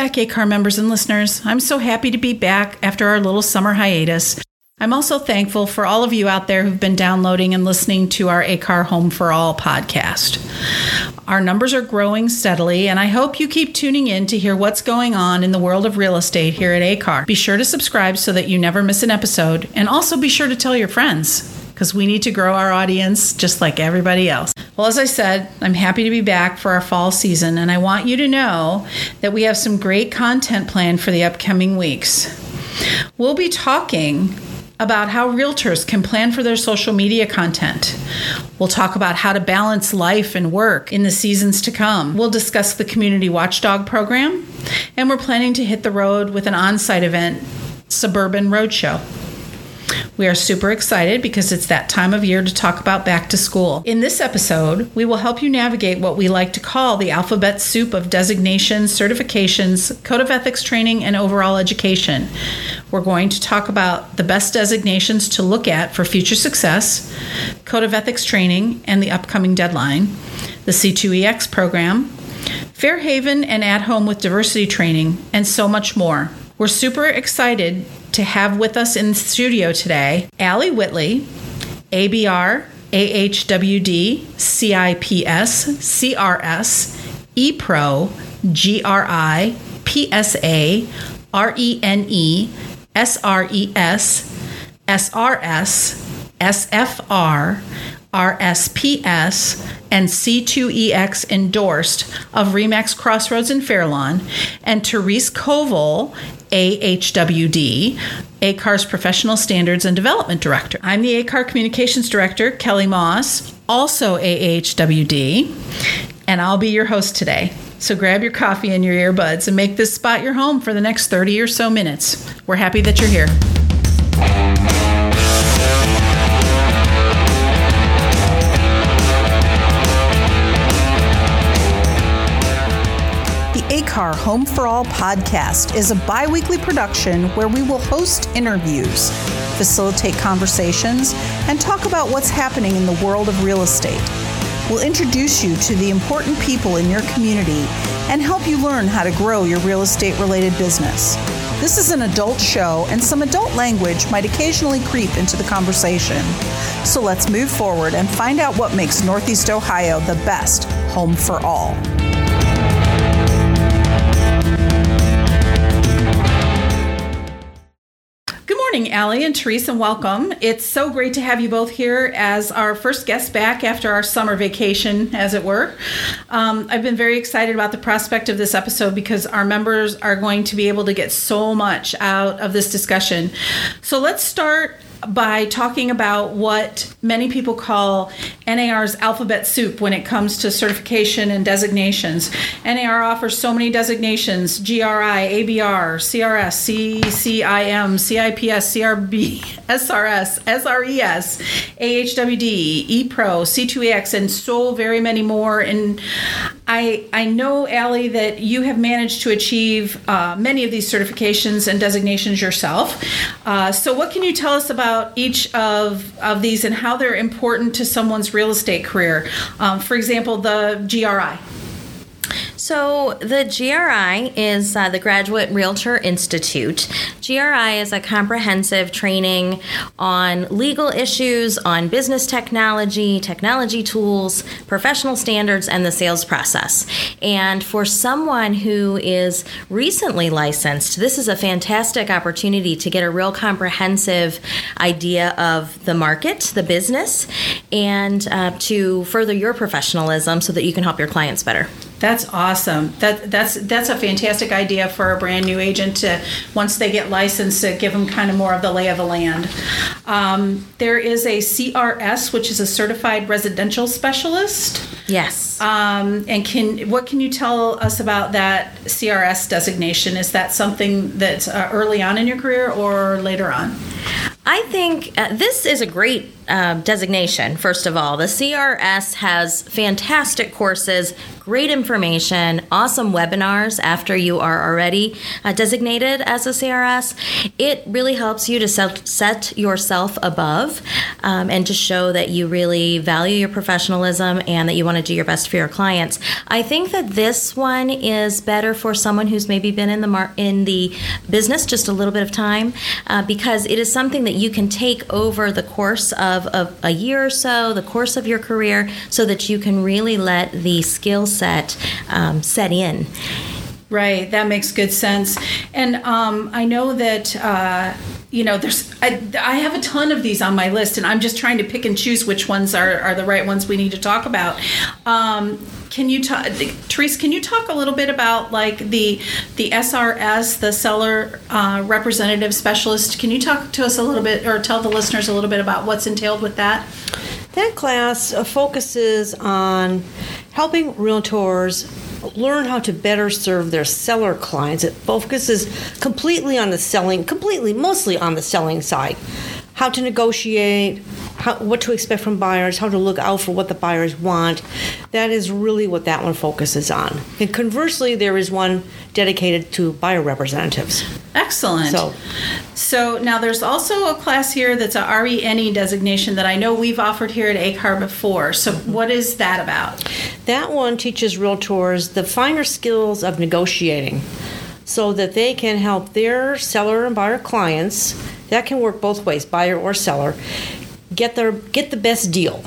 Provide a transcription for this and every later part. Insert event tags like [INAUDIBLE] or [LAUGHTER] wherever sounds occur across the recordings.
back, ACAR members and listeners. I'm so happy to be back after our little summer hiatus. I'm also thankful for all of you out there who've been downloading and listening to our ACAR Home for All podcast. Our numbers are growing steadily, and I hope you keep tuning in to hear what's going on in the world of real estate here at ACAR. Be sure to subscribe so that you never miss an episode, and also be sure to tell your friends because we need to grow our audience just like everybody else. Well, as I said, I'm happy to be back for our fall season, and I want you to know that we have some great content planned for the upcoming weeks. We'll be talking about how realtors can plan for their social media content. We'll talk about how to balance life and work in the seasons to come. We'll discuss the Community Watchdog program, and we're planning to hit the road with an on site event, Suburban Roadshow. We are super excited because it's that time of year to talk about back to school. In this episode, we will help you navigate what we like to call the alphabet soup of designations, certifications, code of ethics training, and overall education. We're going to talk about the best designations to look at for future success, code of ethics training, and the upcoming deadline, the C2EX program, Fairhaven and At Home with Diversity training, and so much more. We're super excited to have with us in studio today Allie Whitley, ABR, AHWD, CIPS, CRS, ePro, GRI, PSA, RENE, SRES, SRS, SFR, RSPS, and C2EX endorsed of Remax Crossroads in Fairlawn, and Therese Koval, AHWD, ACAR's Professional Standards and Development Director. I'm the ACAR Communications Director, Kelly Moss, also AHWD, and I'll be your host today. So grab your coffee and your earbuds and make this spot your home for the next 30 or so minutes. We're happy that you're here. ACAR Home for All podcast is a bi weekly production where we will host interviews, facilitate conversations, and talk about what's happening in the world of real estate. We'll introduce you to the important people in your community and help you learn how to grow your real estate related business. This is an adult show, and some adult language might occasionally creep into the conversation. So let's move forward and find out what makes Northeast Ohio the best home for all. Morning, Allie and Teresa, and welcome. It's so great to have you both here as our first guest back after our summer vacation, as it were. Um, I've been very excited about the prospect of this episode because our members are going to be able to get so much out of this discussion. So let's start by talking about what many people call NAR's alphabet soup when it comes to certification and designations. NAR offers so many designations GRI, ABR, CRS, CCIM, CIPS, CRB, SRS, [LAUGHS] SRES, AHWD, ePro, C2EX, and so very many more. And I, I know, Allie, that you have managed to achieve uh, many of these certifications and designations yourself. Uh, so, what can you tell us about? each of, of these and how they're important to someone's real estate career. Um, for example, the GRI. So, the GRI is uh, the Graduate Realtor Institute. GRI is a comprehensive training on legal issues, on business technology, technology tools, professional standards, and the sales process. And for someone who is recently licensed, this is a fantastic opportunity to get a real comprehensive idea of the market, the business, and uh, to further your professionalism so that you can help your clients better. That's awesome. That that's that's a fantastic idea for a brand new agent to once they get licensed to give them kind of more of the lay of the land. Um, there is a CRS, which is a certified residential specialist. Yes. Um, and can what can you tell us about that CRS designation? Is that something that's uh, early on in your career or later on? I think uh, this is a great uh, designation, first of all. The CRS has fantastic courses, great information, awesome webinars after you are already uh, designated as a CRS. It really helps you to set, set yourself above um, and to show that you really value your professionalism and that you want to do your best for your clients. I think that this one is better for someone who's maybe been in the mar- in the business just a little bit of time uh, because it is something that you can take over the course of, of a year or so, the course of your career, so that you can really let the skill set um, set in. Right, that makes good sense. And um, I know that. Uh, you know, there's I, I have a ton of these on my list, and I'm just trying to pick and choose which ones are, are the right ones we need to talk about. Um, can you talk, Therese? Can you talk a little bit about like the the SRS, the seller uh, representative specialist? Can you talk to us a little bit, or tell the listeners a little bit about what's entailed with that? That class uh, focuses on helping realtors learn how to better serve their seller clients. It focuses completely on the selling, completely, mostly on the selling side. How to negotiate, how, what to expect from buyers, how to look out for what the buyers want. That is really what that one focuses on. And conversely, there is one dedicated to buyer representatives. Excellent. So, so now there's also a class here that's a RENE designation that I know we've offered here at ACAR before. So mm-hmm. what is that about? That one teaches realtors the finer skills of negotiating so that they can help their seller and buyer clients that can work both ways buyer or seller get their get the best deal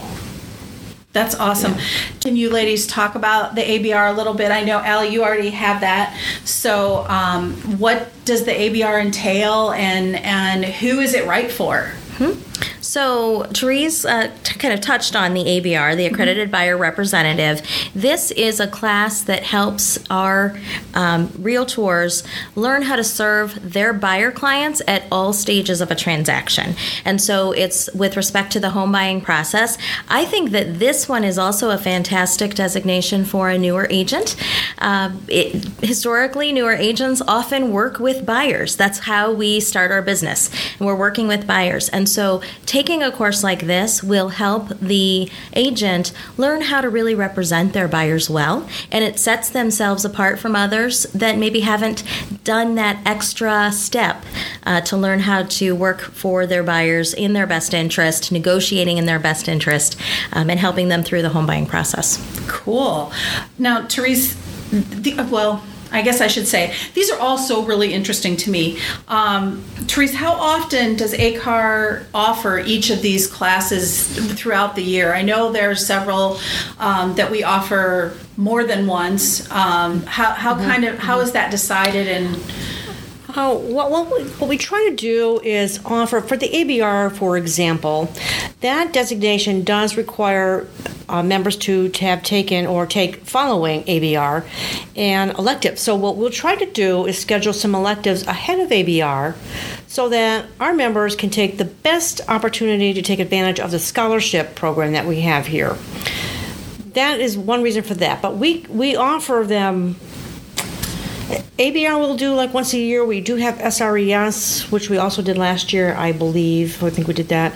that's awesome. Yeah. Can you ladies talk about the ABR a little bit? I know, Allie, you already have that. So, um, what does the ABR entail, and and who is it right for? Hmm? So, Therese uh, t- kind of touched on the ABR, the Accredited mm-hmm. Buyer Representative. This is a class that helps our um, realtors learn how to serve their buyer clients at all stages of a transaction. And so, it's with respect to the home buying process. I think that this one is also a fantastic designation for a newer agent. Uh, it, historically, newer agents often work with buyers. That's how we start our business. And we're working with buyers. And so, taking a course like this will help the agent learn how to really represent their buyers well, and it sets themselves apart from others that maybe haven't done that extra step uh, to learn how to work for their buyers in their best interest, negotiating in their best interest, um, and helping them through the home buying process. Cool. Now, Therese, the, well, I guess I should say, these are all so really interesting to me. Um, Therese, how often does ACAR offer each of these classes throughout the year? I know there are several um, that we offer more than once. Um, how how mm-hmm. kind of how is that decided and Well, what we, what we try to do is offer for the ABR, for example, that designation does require uh, members to, to have taken or take following ABR and electives. So, what we'll try to do is schedule some electives ahead of ABR so that our members can take the best opportunity to take advantage of the scholarship program that we have here. That is one reason for that. But we, we offer them ABR will do like once a year. We do have SRES, which we also did last year, I believe. I think we did that.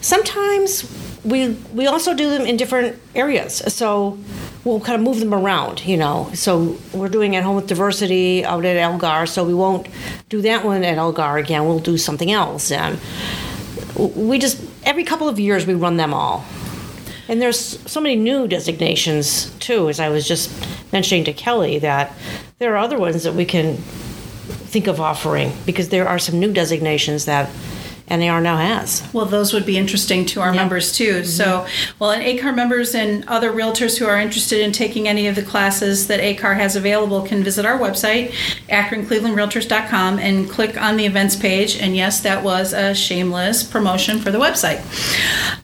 Sometimes we we also do them in different areas. So we'll kind of move them around, you know. So we're doing at home with diversity out at LGAR, so we won't do that one at LGAR again. We'll do something else, and we just every couple of years we run them all. And there's so many new designations too, as I was just mentioning to Kelly, that there are other ones that we can think of offering because there are some new designations that NAR now has. Well, those would be interesting to our yeah. members too. Mm-hmm. So, well, and ACAR members and other realtors who are interested in taking any of the classes that ACAR has available can visit our website, akronclevelandrealtors.com, and click on the events page. And yes, that was a shameless promotion for the website.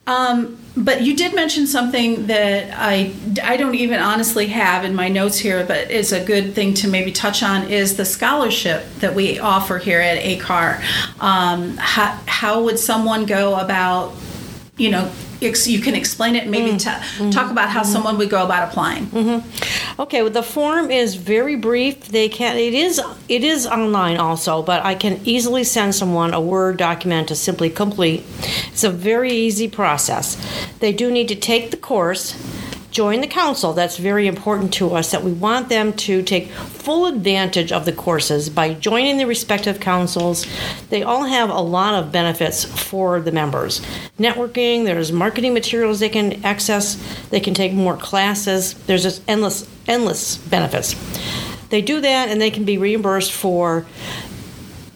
Um, but you did mention something that I, I don't even honestly have in my notes here, but is a good thing to maybe touch on is the scholarship that we offer here at ACAR. Um, how, how would someone go about, you know, you can explain it maybe mm. mm-hmm. talk about how mm-hmm. someone would go about applying mm-hmm. okay well the form is very brief they can it is it is online also but i can easily send someone a word document to simply complete it's a very easy process they do need to take the course join the council. That's very important to us that we want them to take full advantage of the courses by joining the respective councils. They all have a lot of benefits for the members. Networking, there's marketing materials they can access, they can take more classes. There's just endless endless benefits. They do that and they can be reimbursed for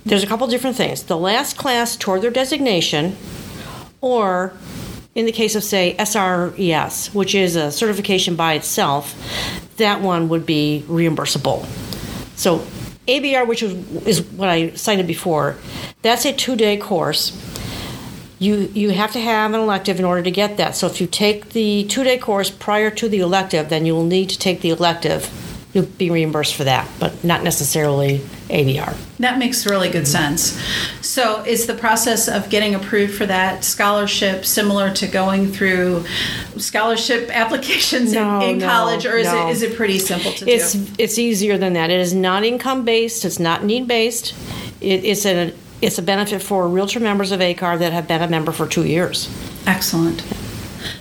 there's a couple different things. The last class toward their designation or in the case of, say, SRES, which is a certification by itself, that one would be reimbursable. So, ABR, which is, is what I cited before, that's a two day course. You, you have to have an elective in order to get that. So, if you take the two day course prior to the elective, then you will need to take the elective you'll be reimbursed for that, but not necessarily ABR. That makes really good sense. So, is the process of getting approved for that scholarship similar to going through scholarship [LAUGHS] applications No, in, in no, college, or is no. it is it pretty simple to It's do? it's easier than that. It is not income based. It's not need based. It, it's it's a benefit for realtor members of ACAR that have been a member for two years. Excellent.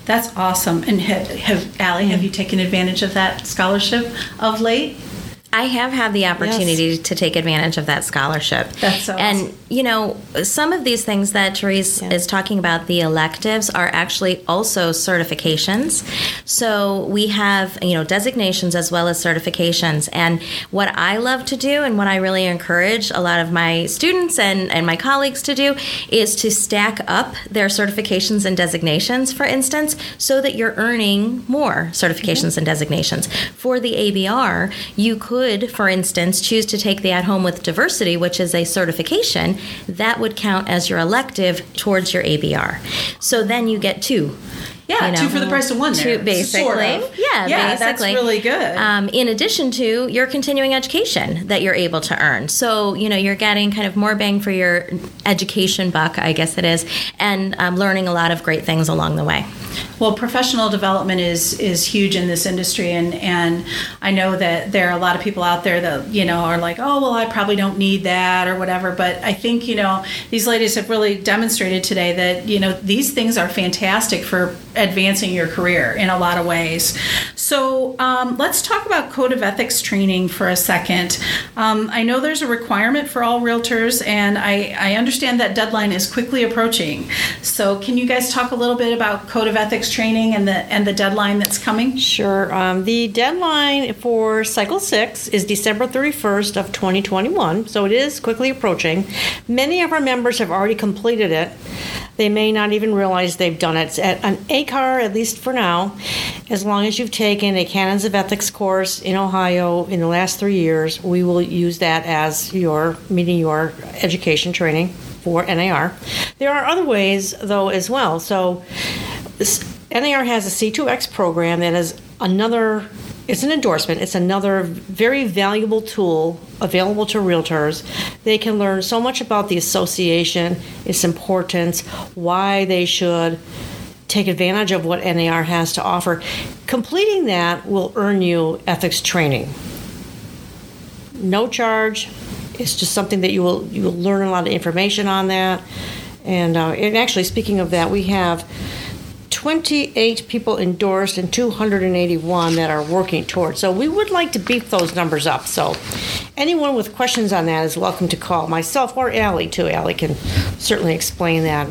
That's awesome. And have, have Allie, have you taken advantage of that scholarship of late? I have had the opportunity to take advantage of that scholarship. That's so And, you know, some of these things that Therese is talking about, the electives, are actually also certifications. So we have, you know, designations as well as certifications. And what I love to do and what I really encourage a lot of my students and, and my colleagues to do is to stack up their certifications and designations, for instance, so that you're earning more certifications mm-hmm. and designations. For the ABR, you could, for instance, choose to take the At Home with Diversity, which is a certification. That would count as your elective towards your ABR. So then you get two. Yeah, you know, two for the price of one. There, Two, basically. Sort of. Yeah, yeah, basically. that's really good. Um, in addition to your continuing education that you're able to earn. So, you know, you're getting kind of more bang for your education buck, I guess it is, and um, learning a lot of great things along the way. Well, professional development is is huge in this industry, and and I know that there are a lot of people out there that you know are like, oh well, I probably don't need that or whatever. But I think you know these ladies have really demonstrated today that you know these things are fantastic for advancing your career in a lot of ways. So um, let's talk about code of ethics training for a second. Um, I know there's a requirement for all realtors, and I I understand that deadline is quickly approaching. So can you guys talk a little bit about code of ethics training and the and the deadline that's coming? Sure. Um, the deadline for cycle six is December 31st of 2021, so it is quickly approaching. Many of our members have already completed it. They may not even realize they've done it. It's at an ACAR, at least for now, as long as you've taken a Canons of Ethics course in Ohio in the last three years, we will use that as your meeting your education training for NAR. There are other ways, though, as well. So NAR has a C2X program that is another, it's an endorsement, it's another very valuable tool available to realtors. They can learn so much about the association, its importance, why they should take advantage of what NAR has to offer. Completing that will earn you ethics training. No charge. It's just something that you will you will learn a lot of information on that. And, uh, and actually, speaking of that, we have 28 people endorsed and 281 that are working towards. So we would like to beef those numbers up. So anyone with questions on that is welcome to call myself or Allie too. Allie can certainly explain that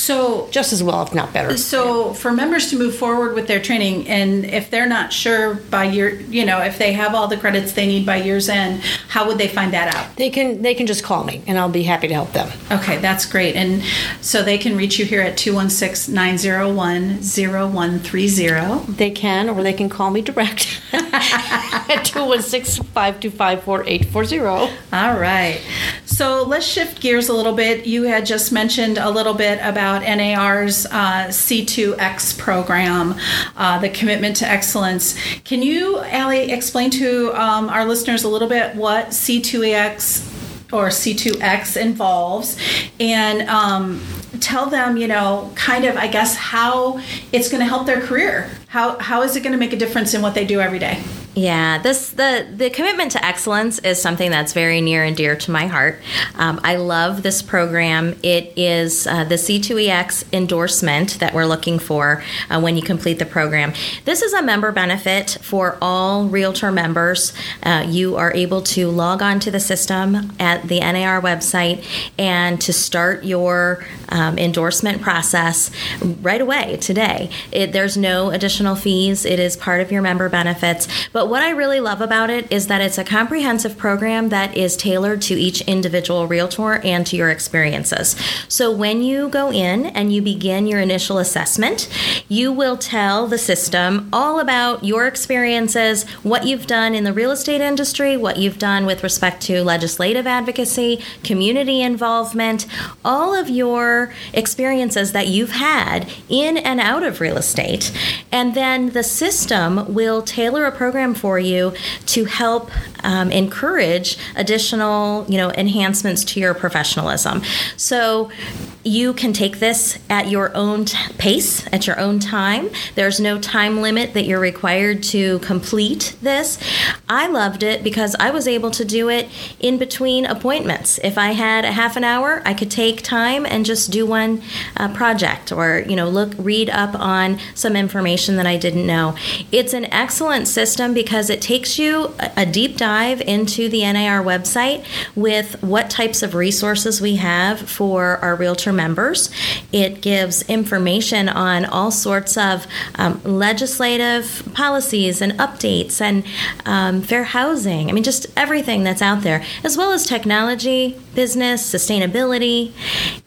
So just as well, if not better. So for members to move forward with their training, and if they're not sure by year, you know, if they have all the credits they need by year's end, how would they find that out? They can they can just call me and I'll be happy to help them. Okay, that's great. And so they can reach you here at 216 901 0130. They can or they can call me direct [LAUGHS] at 216-525-4840. All right. So let's shift gears a little bit. You had just mentioned a little bit about NAR's uh, C2X program, uh, the commitment to excellence. Can you, Allie, explain to um, our listeners a little bit what C2X or C2X involves and um, tell them, you know, kind of, I guess, how it's going to help their career? How, how is it going to make a difference in what they do every day? Yeah, this the the commitment to excellence is something that's very near and dear to my heart. Um, I love this program. It is uh, the C2EX endorsement that we're looking for uh, when you complete the program. This is a member benefit for all Realtor members. Uh, you are able to log on to the system at the NAR website and to start your um, endorsement process right away today. It, there's no additional fees. It is part of your member benefits. But what I really love about it is that it's a comprehensive program that is tailored to each individual realtor and to your experiences. So when you go in and you begin your initial assessment, you will tell the system all about your experiences, what you've done in the real estate industry, what you've done with respect to legislative advocacy, community involvement, all of your experiences that you've had in and out of real estate. And then the system will tailor a program for you to help um, encourage additional, you know, enhancements to your professionalism. So you can take this at your own t- pace, at your own time. There's no time limit that you're required to complete this. I loved it because I was able to do it in between appointments. If I had a half an hour, I could take time and just do one uh, project or, you know, look, read up on some information that I didn't know. It's an excellent system because it takes you a, deep dive into the NAR website with what types of resources we have for our realtor members. It gives information on all sorts of um, legislative policies and updates and um, fair housing. I mean, just everything that's out there, as well as technology, business, sustainability.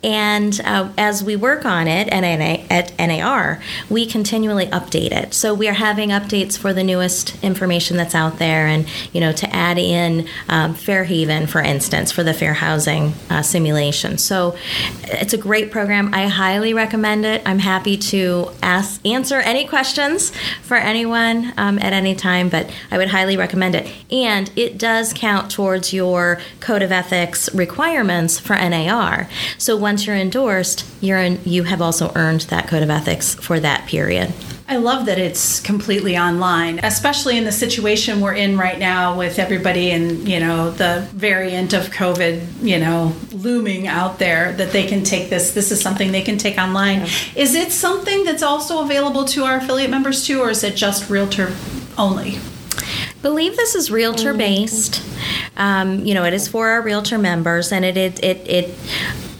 And uh, as we work on it at, NA, at NAR, we continually update it. So we are having updates for the newest information that's out there, and you know, to add in um, Fairhaven, for instance, for the fair housing uh, simulation. So it's a great program. I highly recommend it. I'm happy to ask answer any questions for anyone um, at any time, but I would highly recommend it. And it does count towards your code of ethics requirements for NAR. So once you're endorsed, you're in, you have also earned that code of ethics for that period. I love that it's completely online, especially in the situation we're in right now with everybody and, you know, the variant of COVID, you know, looming out there that they can take this. This is something they can take online. Yeah. Is it something that's also available to our affiliate members too, or is it just realtor only? believe this is realtor based. Um, you know, it is for our realtor members, and it it it, it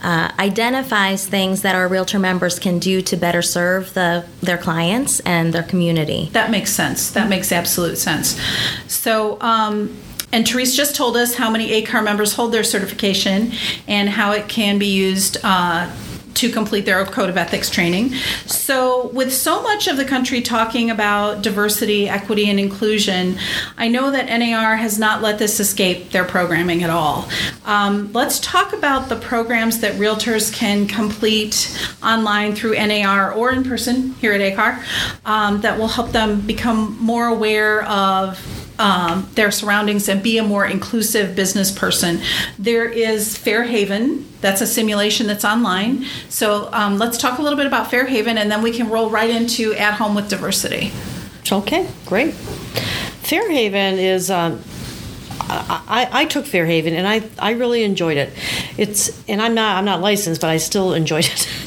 uh, identifies things that our realtor members can do to better serve the their clients and their community. That makes sense. That makes absolute sense. So. Um, and Therese just told us how many ACAR members hold their certification and how it can be used uh, to complete their code of ethics training. So, with so much of the country talking about diversity, equity, and inclusion, I know that NAR has not let this escape their programming at all. Um, let's talk about the programs that realtors can complete online through NAR or in person here at ACAR um, that will help them become more aware of um, their surroundings and be a more inclusive business person. There is Fairhaven, that's a simulation that's online. So um, let's talk a little bit about Fairhaven and then we can roll right into At Home with Diversity. Okay, great. Fairhaven is. Um, I, I, took Fairhaven and I, I really enjoyed it. It's and I'm not I'm not licensed, but I still enjoyed it. [LAUGHS]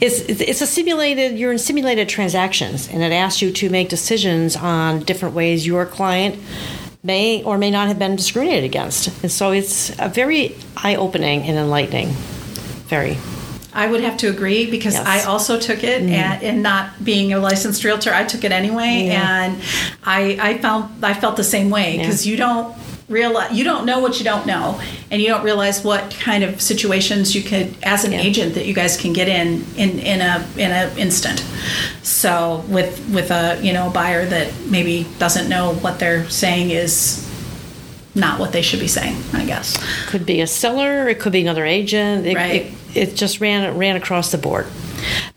It's it's a simulated you're in simulated transactions, and it asks you to make decisions on different ways your client may or may not have been discriminated against. And so it's a very eye opening and enlightening. Very. I would have to agree because yes. I also took it, mm. and, and, not being a licensed realtor, I took it anyway, yeah. and I I found I felt the same way because yeah. you don't realize you don't know what you don't know and you don't realize what kind of situations you could as an yeah. agent that you guys can get in in in a in a instant so with with a you know a buyer that maybe doesn't know what they're saying is not what they should be saying i guess could be a seller it could be another agent it, right. it, it just ran ran across the board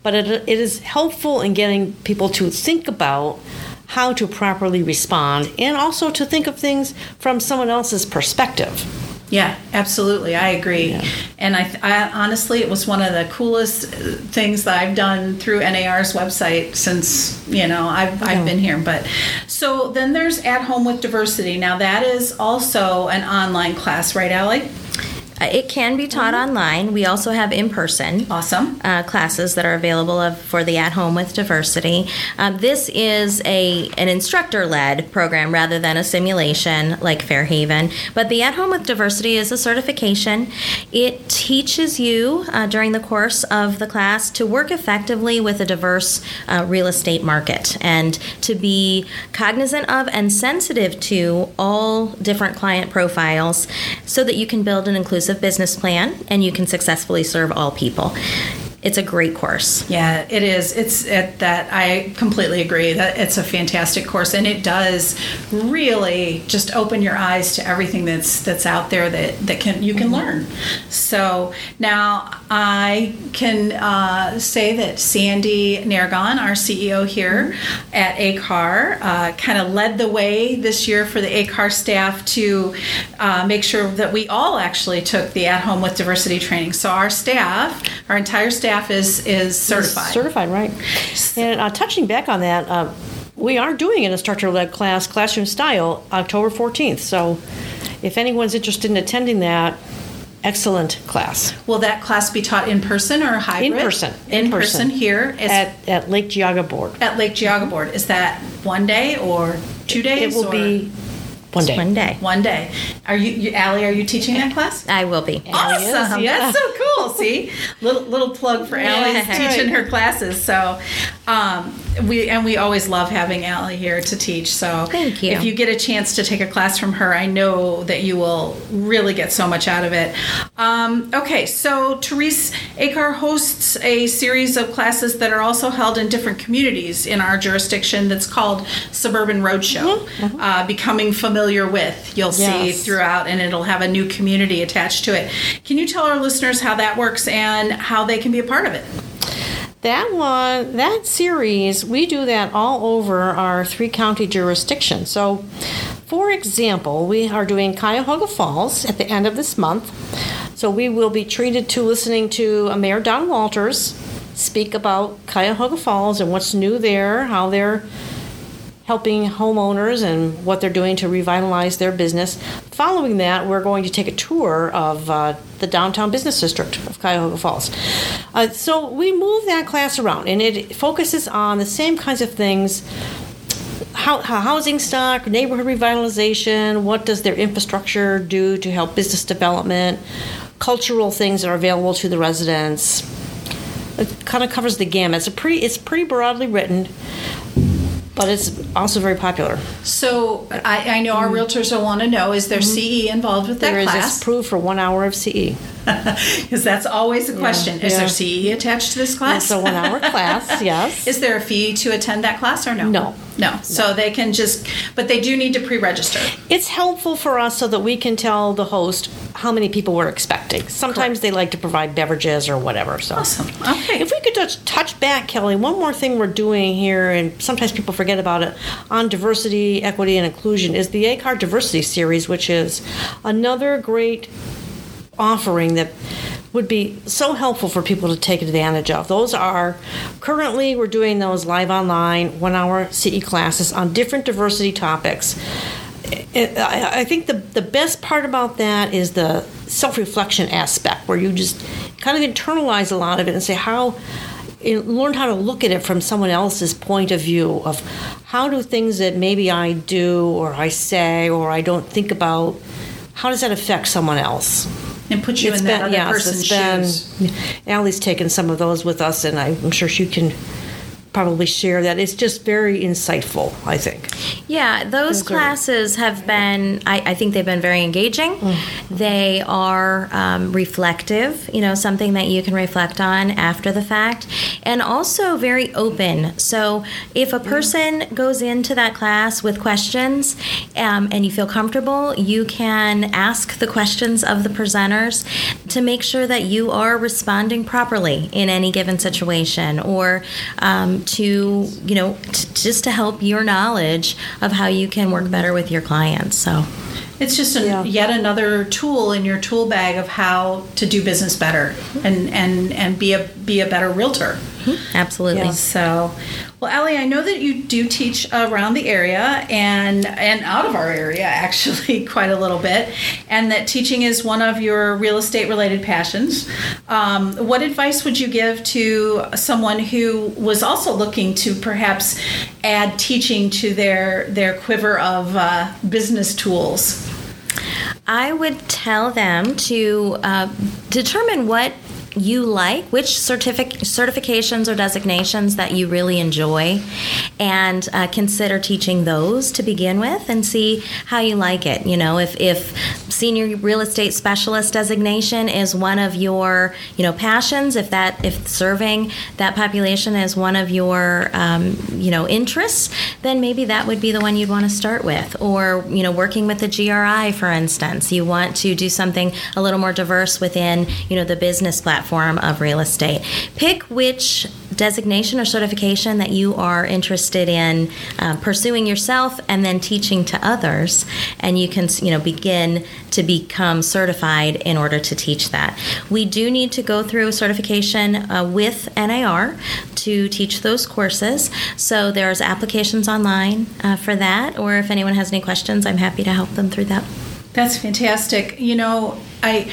but it, it is helpful in getting people to think about how to properly respond and also to think of things from someone else's perspective. Yeah, absolutely. I agree. Yeah. And I, I, honestly, it was one of the coolest uh, things that I've done through NAR's website since you know I've, yeah. I've been here. But so then there's at home with diversity. Now that is also an online class, right, Allie? Uh, it can be taught mm-hmm. online. We also have in person awesome uh, classes that are available of, for the at home with diversity. Um, this is a an instructor led program rather than a simulation like Fairhaven. But the at home with diversity is a certification. It teaches you uh, during the course of the class to work effectively with a diverse uh, real estate market and to be cognizant of and sensitive to all different client profiles so that you can build an inclusive inclusive business plan and you can successfully serve all people it's a great course. Yeah, it is. It's it, that I completely agree that it's a fantastic course, and it does really just open your eyes to everything that's that's out there that that can you can mm-hmm. learn. So now I can uh, say that Sandy Nargon, our CEO here at ACAR, uh, kind of led the way this year for the ACAR staff to uh, make sure that we all actually took the at home with diversity training. So our staff, our entire staff staff is is certified. certified, right? And uh, touching back on that, uh, we are doing an instructor-led class, classroom style, October 14th. So, if anyone's interested in attending that, excellent class. Will that class be taught in person or hybrid? In person. In, in person. person. here is, at at Lake Geauga Board. At Lake Geauga Board, is that one day or two days? It will or? be one day. One day. One day. Are you, you Allie? Are you teaching that class? I will be. Awesome. That's so cool. See, little little plug for Allie's teaching her classes. So, um, we and we always love having Allie here to teach. So, thank you. If you get a chance to take a class from her, I know that you will really get so much out of it. Um, okay, so Therese ACAR hosts a series of classes that are also held in different communities in our jurisdiction. That's called Suburban Roadshow, mm-hmm. mm-hmm. uh, becoming familiar familiar with, you'll see throughout, and it'll have a new community attached to it. Can you tell our listeners how that works and how they can be a part of it? That one, that series, we do that all over our three county jurisdiction. So, for example, we are doing Cuyahoga Falls at the end of this month. So, we will be treated to listening to uh, Mayor Don Walters speak about Cuyahoga Falls and what's new there, how they're helping homeowners and what they're doing to revitalize their business. Following that, we're going to take a tour of uh, the downtown business district of Cuyahoga Falls. Uh, so we move that class around, and it focuses on the same kinds of things. Housing stock, neighborhood revitalization, what does their infrastructure do to help business development, cultural things that are available to the residents. It kind of covers the gamut. It's pretty, it's pretty broadly written but it's also very popular. So I, I know our realtors will want to know: is there mm-hmm. CE involved with that there class? There is approved for one hour of CE. Because [LAUGHS] that's always a question: yeah, is yeah. there CE attached to this class? It's a one-hour [LAUGHS] class. Yes. Is there a fee to attend that class or no? No. No. So they can just, but they do need to pre-register. It's helpful for us so that we can tell the host how many people we're expecting. Sometimes Correct. they like to provide beverages or whatever. So awesome. Okay. If we could touch, touch back, Kelly, one more thing we're doing here, and sometimes people forget about it, on diversity, equity, and inclusion is the ACAR Diversity Series, which is another great offering that would be so helpful for people to take advantage of. Those are currently we're doing those live online one hour CE classes on different diversity topics. I think the, the best part about that is the self reflection aspect, where you just kind of internalize a lot of it and say, how, learn how to look at it from someone else's point of view of how do things that maybe I do or I say or I don't think about, how does that affect someone else? and put you it's in that been, other yes, person's shoes. Allie's taken some of those with us, and I'm sure she can probably share that. It's just very insightful, I think. Yeah, those classes have been, I, I, think they've been very engaging. Mm-hmm. They are um, reflective, you know, something that you can reflect on after the fact, and also very open. So if a person goes into that class with questions um, and you feel comfortable, you can ask the questions of the presenters to make sure that you are responding properly in any given situation or um, to you know t- just to help your knowledge of how you can work better with your clients so It's just an, Yeah. yet another tool in your tool bag of how to do business better and and and be a be a better realtor. Mm-hmm. Absolutely. Yeah. So, well, Ellie, I know that you do teach around the area and and out of our area [LAUGHS] actually quite a little bit, and that teaching is one of your real estate related passions. Um, what advice would you give to someone who was also looking to perhaps add teaching to their their quiver of uh, business tools? I would tell them to uh, determine what you like, which certific- certifications or designations that you really enjoy, and uh, consider teaching those to begin with and see how you like it. You know, if, if senior real estate specialist designation is one of your, you know, passions, if that, if serving that population is one of your, um, you know, interests, then maybe that would be the one you'd want to start with. Or, you know, working with the GRI, for instance, you want to do something a little more diverse within, you know, the business platform of real estate. Pick which designation or certification that you are interested in uh, pursuing yourself and then teaching to others and you can you know begin to become certified in order to teach that we do need to go through a certification uh, with nar to teach those courses so there's applications online uh, for that or if anyone has any questions i'm happy to help them through that That's fantastic. You know, I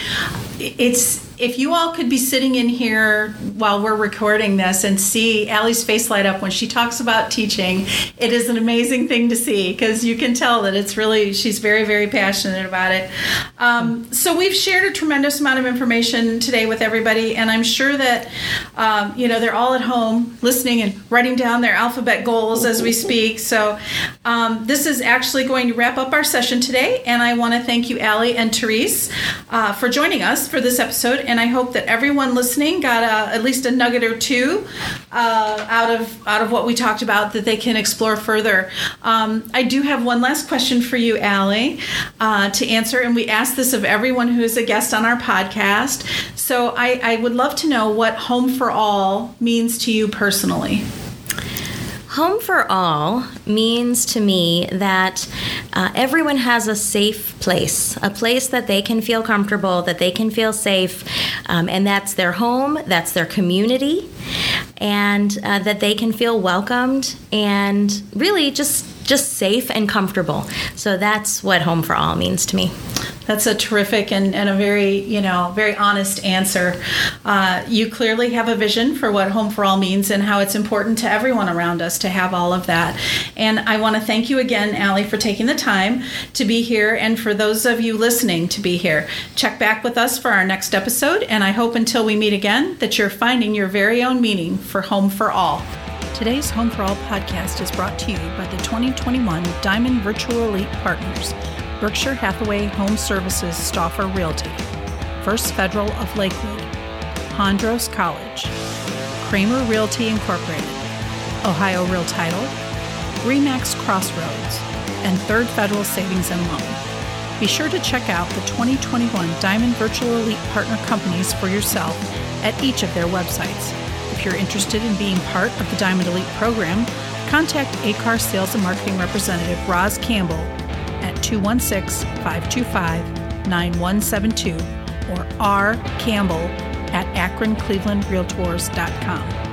it's if you all could be sitting in here while we're recording this and see Allie's face light up when she talks about teaching, it is an amazing thing to see because you can tell that it's really she's very very passionate about it. Um, so we've shared a tremendous amount of information today with everybody, and I'm sure that um, you know they're all at home listening and writing down their alphabet goals as we speak. So um, this is actually going to wrap up our session today, and I want to thank you, Allie and Therese, uh, for joining us for this episode. And I hope that everyone listening got a, at least a nugget or two uh, out of out of what we talked about that they can explore further. Um, I do have one last question for you, Allie, uh, to answer, and we ask this of everyone who is a guest on our podcast. So I, I would love to know what Home for All means to you personally. Home for all means to me that uh, everyone has a safe place, a place that they can feel comfortable, that they can feel safe, um, and that's their home, that's their community, and uh, that they can feel welcomed and really just just safe and comfortable. So that's what home for all means to me. That's a terrific and, and a very, you know, very honest answer. Uh, you clearly have a vision for what Home for All means and how it's important to everyone around us to have all of that. And I want to thank you again, Allie, for taking the time to be here and for those of you listening to be here. Check back with us for our next episode, and I hope until we meet again that you're finding your very own meaning for Home for All. Today's Home for All podcast is brought to you by the 2021 Diamond Virtual Elite Partners. Berkshire Hathaway Home Services Stauffer Realty, First Federal of Lakewood, Hondros College, Kramer Realty Incorporated, Ohio Real Title, Remax Crossroads, and Third Federal Savings and Loan. Be sure to check out the 2021 Diamond Virtual Elite Partner Companies for yourself at each of their websites. If you're interested in being part of the Diamond Elite program, contact ACAR Sales and Marketing Representative Roz Campbell 216 525 9172 or R. Campbell at akronclevelandrealtors.com.